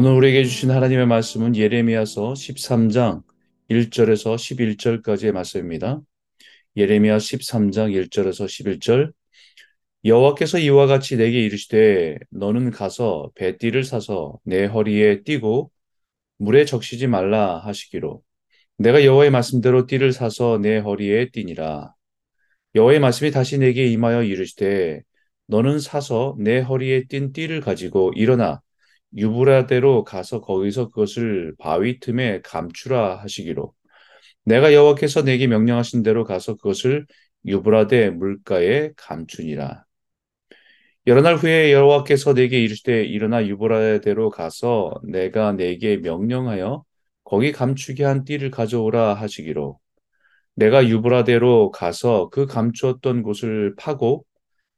오늘 우리에게 주신 하나님의 말씀은 예레미야서 13장 1절에서 11절까지의 말씀입니다. 예레미야 13장 1절에서 11절. 여호와께서 이와 같이 내게 이르시되 너는 가서 배띠를 사서 내 허리에 띠고 물에 적시지 말라 하시기로. 내가 여호와의 말씀대로 띠를 사서 내 허리에 띠니라. 여호와의 말씀이 다시 내게 임하여 이르시되 너는 사서 내 허리에 띈 띠를 가지고 일어나 유브라데로 가서 거기서 그것을 바위 틈에 감추라 하시기로 내가 여호와께서 내게 명령하신 대로 가서 그것을 유브라데 물가에 감추니라. 여러 날 후에 여호와께서 내게 이르시되 일어나 유브라데로 가서 내가 내게 명령하여 거기 감추게 한 띠를 가져오라 하시기로 내가 유브라데로 가서 그 감추었던 곳을 파고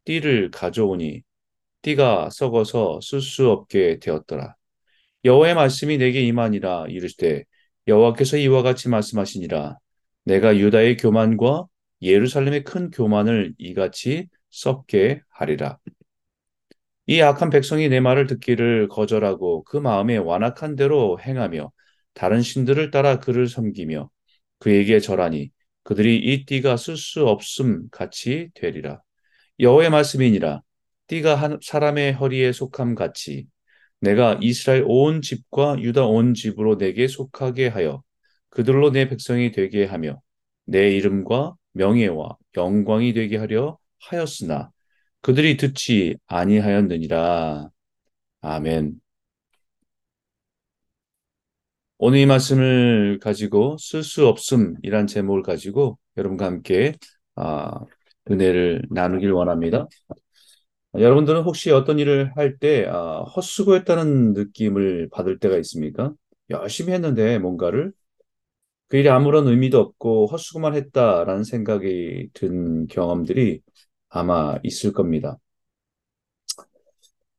띠를 가져오니 띠가 썩어서 쓸 수 없게 되었더라. 여호와의 말씀이 내게 임하니라 이르시되 여호와께서 이와 같이 말씀하시니라 내가 유다의 교만과 예루살렘의 큰 교만을 이같이 썩게 하리라. 이 악한 백성이 내 말을 듣기를 거절하고 그 마음에 완악한 대로 행하며 다른 신들을 따라 그를 섬기며 그에게 절하니 그들이 이 띠가 쓸 수 없음 같이 되리라. 여호와의 말씀이니라 띠가 한 사람의 허리에 속함 같이 내가 이스라엘 온 집과 유다 온 집으로 내게 속하게 하여 그들로 내 백성이 되게 하며 내 이름과 명예와 영광이 되게 하려 하였으나 그들이 듣지 아니하였느니라. 아멘. 오늘 이 말씀을 가지고 쓸 수 없음이란 제목을 가지고 여러분과 함께 아, 은혜를 나누길 원합니다. 여러분들은 혹시 어떤 일을 할 때 아, 헛수고했다는 느낌을 받을 때가 있습니까? 열심히 했는데 뭔가를 그 일이 아무런 의미도 없고 헛수고만 했다라는 생각이 든 경험들이 아마 있을 겁니다.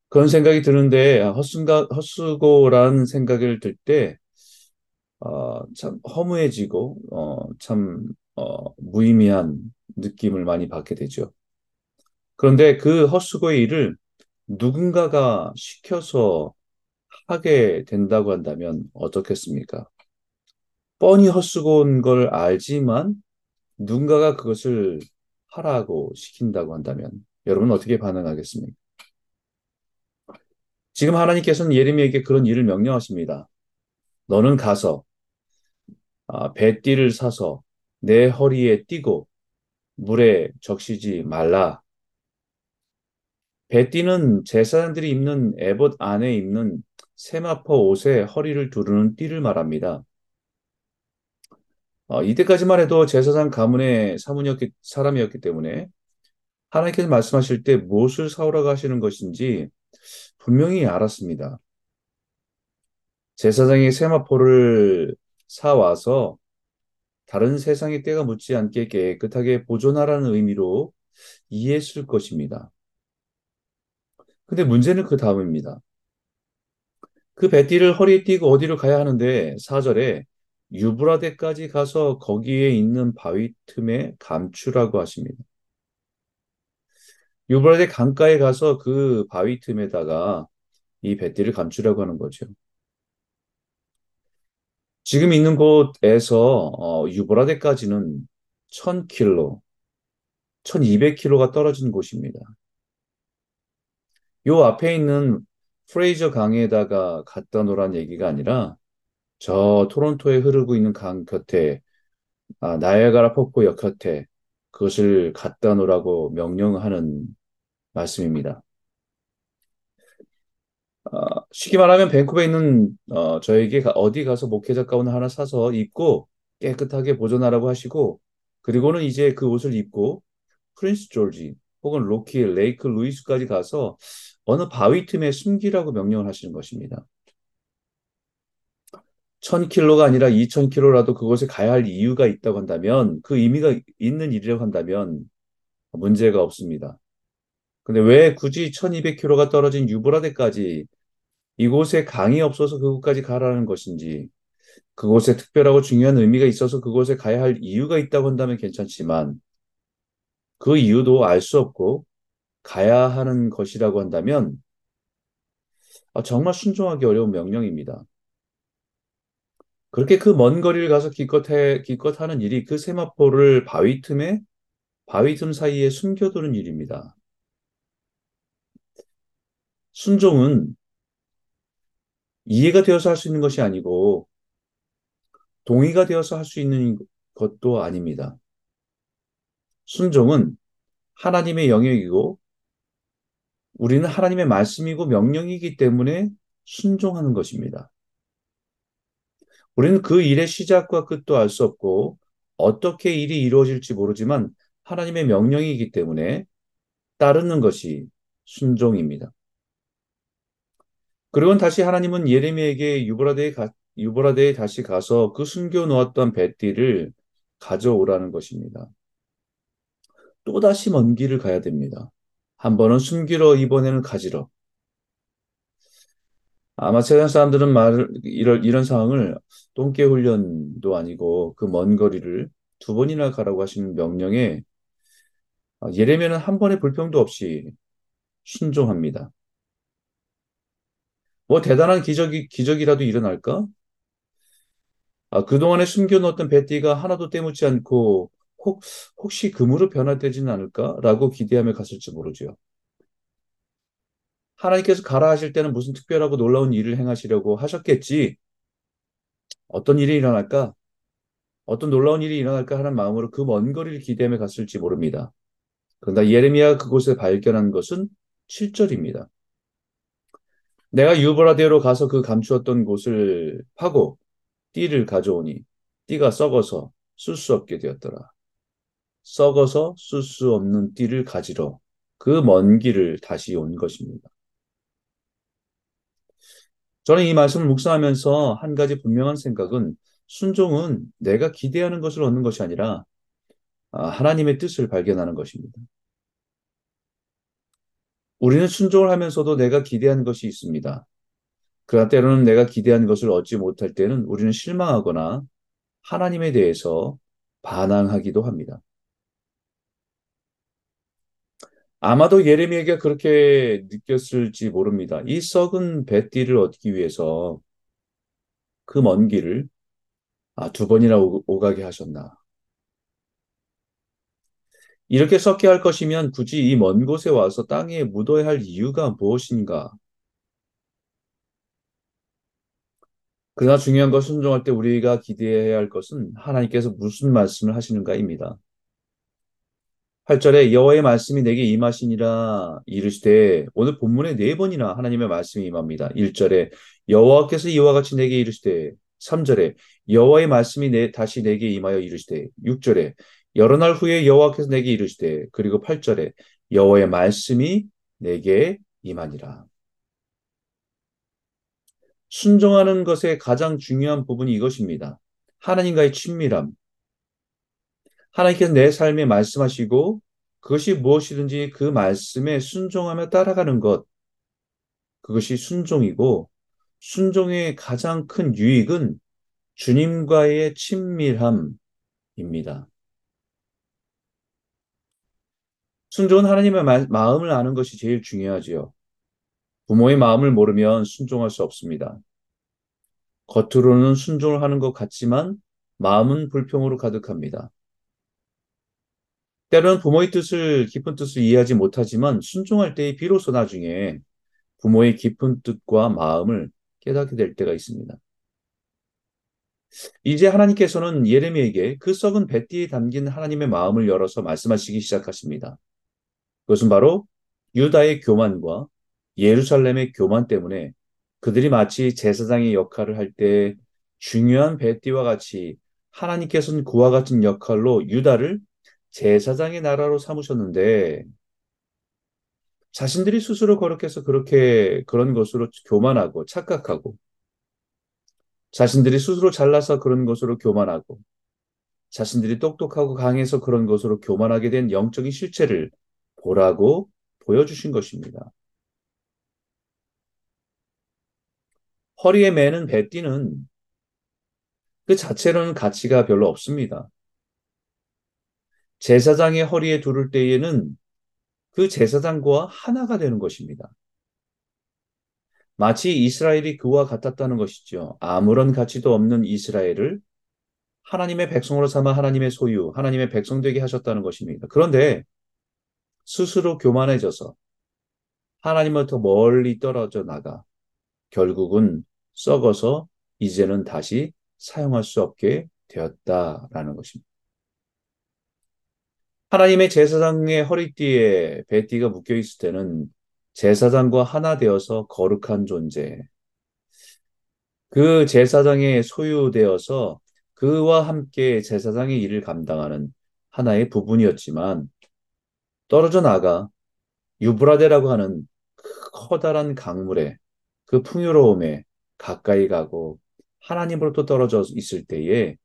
그런 생각이 드는데 헛수가, 헛수고라는 생각을 들때 어, 참 허무해지고 어, 참 어, 무의미한 느낌을 많이 받게 되죠. 그런데 그 헛수고의 일을 누군가가 시켜서 하게 된다고 한다면 어떻겠습니까? 뻔히 헛수고인 걸 알지만 누군가가 그것을 하라고 시킨다고 한다면 여러분은 어떻게 반응하겠습니까? 지금 하나님께서는 예레미야에게 그런 일을 명령하십니다. 너는 가서 아, 배띠를 사서 내 허리에 띠고 물에 적시지 말라. 배띠는 제사장들이 입는 에봇 안에 입는 세마포 옷에 허리를 두르는 띠를 말합니다. 어, 이때까지만 해도 제사장 가문의 사문이었기, 사람이었기 때문에 하나님께서 말씀하실 때 무엇을 사오라고 하시는 것인지 분명히 알았습니다. 제사장이 세마포를 사와서 다른 세상의 때가 묻지 않게 깨끗하게 보존하라는 의미로 이해했을 것입니다. 근데 문제는 그 다음입니다. 그 배띠를 허리에 띠고 어디로 가야 하는데 사절에 유브라데까지 가서 거기에 있는 바위 틈에 감추라고 하십니다. 유브라데 강가에 가서 그 바위 틈에다가 이 배띠를 감추라고 하는 거죠. 지금 있는 곳에서 어, 유브라데까지는 1000km, 1200km가 떨어진 곳입니다. 요 앞에 있는 프레이저 강에다가 갖다 놓으란 얘기가 아니라 저 토론토에 흐르고 있는 강 곁에 아, 나야가라 폭포역 곁에 그것을 갖다 놓으라고 명령하는 말씀입니다. 어, 쉽게 말하면 밴쿠버에 있는 어, 저에게 어디 가서 목회자 가운 하나 사서 입고 깨끗하게 보존하라고 하시고 그리고는 이제 그 옷을 입고 프린스 조지 혹은 로키, 레이크, 루이스까지 가서 어느 바위 틈에 숨기라고 명령을 하시는 것입니다. 1000킬로가 아니라 2000킬로라도 그곳에 가야 할 이유가 있다고 한다면 그 의미가 있는 일이라고 한다면 문제가 없습니다. 근데 왜 굳이 1200킬로가 떨어진 유브라데까지 이곳에 강이 없어서 그곳까지 가라는 것인지 그곳에 특별하고 중요한 의미가 있어서 그곳에 가야 할 이유가 있다고 한다면 괜찮지만 그 이유도 알 수 없고 가야 하는 것이라고 한다면 아, 정말 순종하기 어려운 명령입니다. 그렇게 그 먼 거리를 가서 기껏 해, 기껏 하는 일이 그 세마포를 바위 틈에, 바위 틈 사이에 숨겨두는 일입니다. 순종은 이해가 되어서 할 수 있는 것이 아니고 동의가 되어서 할 수 있는 것도 아닙니다. 순종은 하나님의 영역이고 우리는 하나님의 말씀이고 명령이기 때문에 순종하는 것입니다. 우리는 그 일의 시작과 끝도 알 수 없고 어떻게 일이 이루어질지 모르지만 하나님의 명령이기 때문에 따르는 것이 순종입니다. 그리고 다시 하나님은 예레미야에게 유브라데에, 가, 유브라데에 다시 가서 그 숨겨 놓았던 뱃띠를 가져오라는 것입니다. 또다시 먼 길을 가야 됩니다. 한 번은 숨기러 이번에는 가지러. 아마 세상 사람들은 말 이런 이런 상황을 똥개 훈련도 아니고 그 먼 거리를 두 번이나 가라고 하시는 명령에 아, 예레미야는 한 번의 불평도 없이 순종합니다. 뭐 대단한 기적이 기적이라도 일어날까? 아, 그동안에 숨겨놓았던 베티가 하나도 때묻지 않고 혹, 혹시 금으로 변화되지는 않을까라고 기대하며 갔을지 모르죠. 하나님께서 가라 하실 때는 무슨 특별하고 놀라운 일을 행하시려고 하셨겠지. 어떤 일이 일어날까? 어떤 놀라운 일이 일어날까 하는 마음으로 그 먼 거리를 기대하며 갔을지 모릅니다. 그러나 예레미야가 그곳에 발견한 것은 7절입니다. 내가 유브라데로 가서 그 감추었던 곳을 파고 띠를 가져오니 띠가 썩어서 쓸 수 없게 되었더라. 썩어서 쓸 수 없는 띠를 가지러 그 먼 길을 다시 온 것입니다. 저는 이 말씀을 묵상하면서 한 가지 분명한 생각은 순종은 내가 기대하는 것을 얻는 것이 아니라 아, 하나님의 뜻을 발견하는 것입니다. 우리는 순종을 하면서도 내가 기대한 것이 있습니다. 그러나 때로는 내가 기대한 것을 얻지 못할 때는 우리는 실망하거나 하나님에 대해서 반항하기도 합니다. 아마도 예레미야가 그렇게 느꼈을지 모릅니다. 이 썩은 뱃띠를 얻기 위해서 그 먼 길을 아, 두 번이나 오, 가게 하셨나. 이렇게 썩게 할 것이면 굳이 이 먼 곳에 와서 땅에 묻어야 할 이유가 무엇인가? 그러나 중요한 것 순종할 때 우리가 기대해야 할 것은 하나님께서 무슨 말씀을 하시는가입니다. 8절에 여호와의 말씀이 내게 임하시니라 이르시되 오늘 본문에 네 번이나 하나님의 말씀이 임합니다. 1절에 여호와께서 이와 같이 내게 이르시되 3절에 여호와의 말씀이 내 다시 내게 임하여 이르시되 6절에 여러 날 후에 여호와께서 내게 이르시되 그리고 8절에 여호와의 말씀이 내게 임하니라. 순종하는 것의 가장 중요한 부분이 이것입니다. 하나님과의 친밀함, 하나님께서 내 삶에 말씀하시고 그것이 무엇이든지 그 말씀에 순종하며 따라가는 것, 그것이 순종이고 순종의 가장 큰 유익은 주님과의 친밀함입니다. 순종은 하나님의 마, 마음을 아는 것이 제일 중요하지요. 부모의 마음을 모르면 순종할 수 없습니다. 겉으로는 순종을 하는 것 같지만 마음은 불평으로 가득합니다. 때로는 부모의 뜻을, 깊은 뜻을 이해하지 못하지만 순종할 때 비로소 나중에 부모의 깊은 뜻과 마음을 깨닫게 될 때가 있습니다. 이제 하나님께서는 예레미에게 그 썩은 뱃띠에 담긴 하나님의 마음을 열어서 말씀하시기 시작하십니다. 그것은 바로 유다의 교만과 예루살렘의 교만 때문에 그들이 마치 제사장의 역할을 할 때 중요한 뱃띠와 같이 하나님께서는 그와 같은 역할로 유다를 제사장의 나라로 삼으셨는데 자신들이 스스로 거룩해서 그렇게 그런 것으로 교만하고 착각하고 자신들이 스스로 잘나서 그런 것으로 교만하고 자신들이 똑똑하고 강해서 그런 것으로 교만하게 된 영적인 실체를 보라고 보여주신 것입니다. 허리에 매는 배띠는 그 자체로는 가치가 별로 없습니다. 제사장의 허리에 두를 때에는 그 제사장과 하나가 되는 것입니다. 마치 이스라엘이 그와 같았다는 것이죠. 아무런 가치도 없는 이스라엘을 하나님의 백성으로 삼아 하나님의 소유, 하나님의 백성 되게 하셨다는 것입니다. 그런데 스스로 교만해져서 하나님으로부터 멀리 떨어져 나가 결국은 썩어서 이제는 다시 사용할 수 없게 되었다라는 것입니다. 하나님의 제사장의 허리띠에 배띠가 묶여 있을 때는 제사장과 하나 되어서 거룩한 존재, 그 제사장의 소유되어서 그와 함께 제사장의 일을 감당하는 하나의 부분이었지만 떨어져 나가 유브라데라고 하는 그 커다란 강물에 그 풍요로움에 가까이 가고 하나님으로부터 떨어져 있을 때에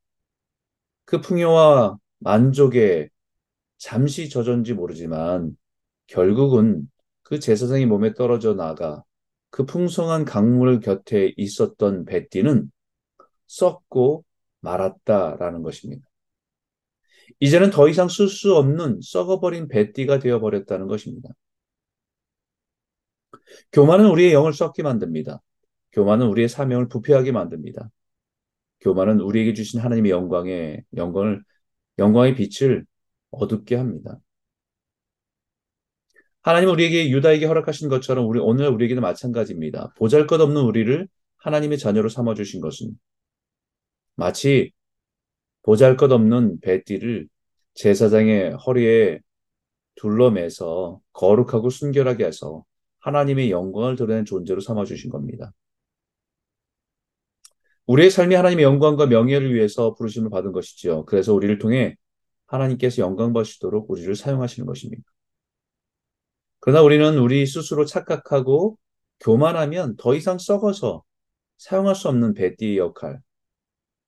그 풍요와 만족에 잠시 젖은지 모르지만 결국은 그 제사장의 몸에 떨어져 나가 그 풍성한 강물 곁에 있었던 배띠는 썩고 말았다라는 것입니다. 이제는 더 이상 쓸 수 없는 썩어버린 배띠가 되어버렸다는 것입니다. 교만은 우리의 영을 썩게 만듭니다. 교만은 우리의 사명을 부패하게 만듭니다. 교만은 우리에게 주신 하나님의 영광의 영광을 영광의 빛을 어둡게 합니다. 하나님은 우리에게 유다에게 허락하신 것처럼 우리 오늘 우리에게도 마찬가지입니다. 보잘것없는 우리를 하나님의 자녀로 삼아 주신 것은 마치 보잘것없는 배띠를 제사장의 허리에 둘러매서 거룩하고 순결하게 해서 하나님의 영광을 드러낸 존재로 삼아 주신 겁니다. 우리의 삶이 하나님의 영광과 명예를 위해서 부르심을 받은 것이지요. 그래서 우리를 통해 하나님께서 영광 받으시도록 우리를 사용하시는 것입니다. 그러나 우리는 우리 스스로 착각하고 교만하면 더 이상 썩어서 사용할 수 없는 배띠의 역할,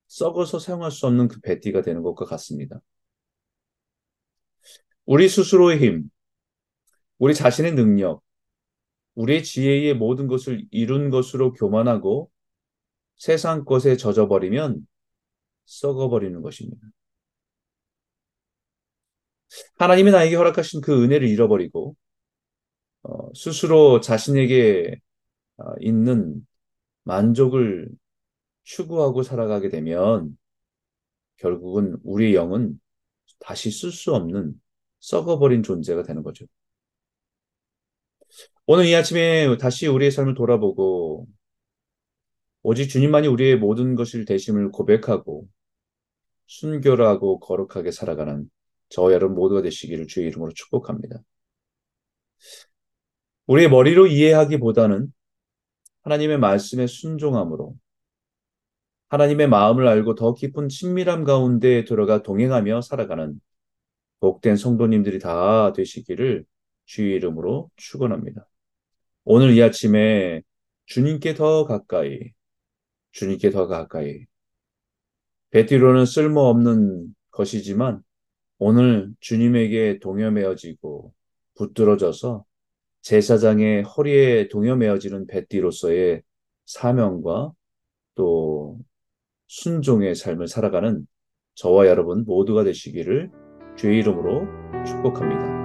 썩어서 사용할 수 없는 그 배띠가 되는 것과 같습니다. 우리 스스로의 힘, 우리 자신의 능력, 우리의 지혜의 모든 것을 이룬 것으로 교만하고 세상 것에 젖어버리면 썩어버리는 것입니다. 하나님이 나에게 허락하신 그 은혜를 잃어버리고 어, 스스로 자신에게 어, 있는 만족을 추구하고 살아가게 되면 결국은 우리의 영은 다시 쓸 수 없는 썩어버린 존재가 되는 거죠. 오늘 이 아침에 다시 우리의 삶을 돌아보고 오직 주님만이 우리의 모든 것을 대심을 고백하고 순결하고 거룩하게 살아가는 저 여러분 모두가 되시기를 주의 이름으로 축복합니다. 우리의 머리로 이해하기보다는 하나님의 말씀에 순종함으로 하나님의 마음을 알고 더 깊은 친밀함 가운데 들어가 동행하며 살아가는 복된 성도님들이 다 되시기를 주의 이름으로 축원합니다. 오늘 이 아침에 주님께 더 가까이, 주님께 더 가까이. 배뒤로는 쓸모없는 것이지만 오늘 주님에게 동여매어지고 붙들어져서 제사장의 허리에 동여매어지는 배띠로서의 사명과 또 순종의 삶을 살아가는 저와 여러분 모두가 되시기를 주의 이름으로 축복합니다.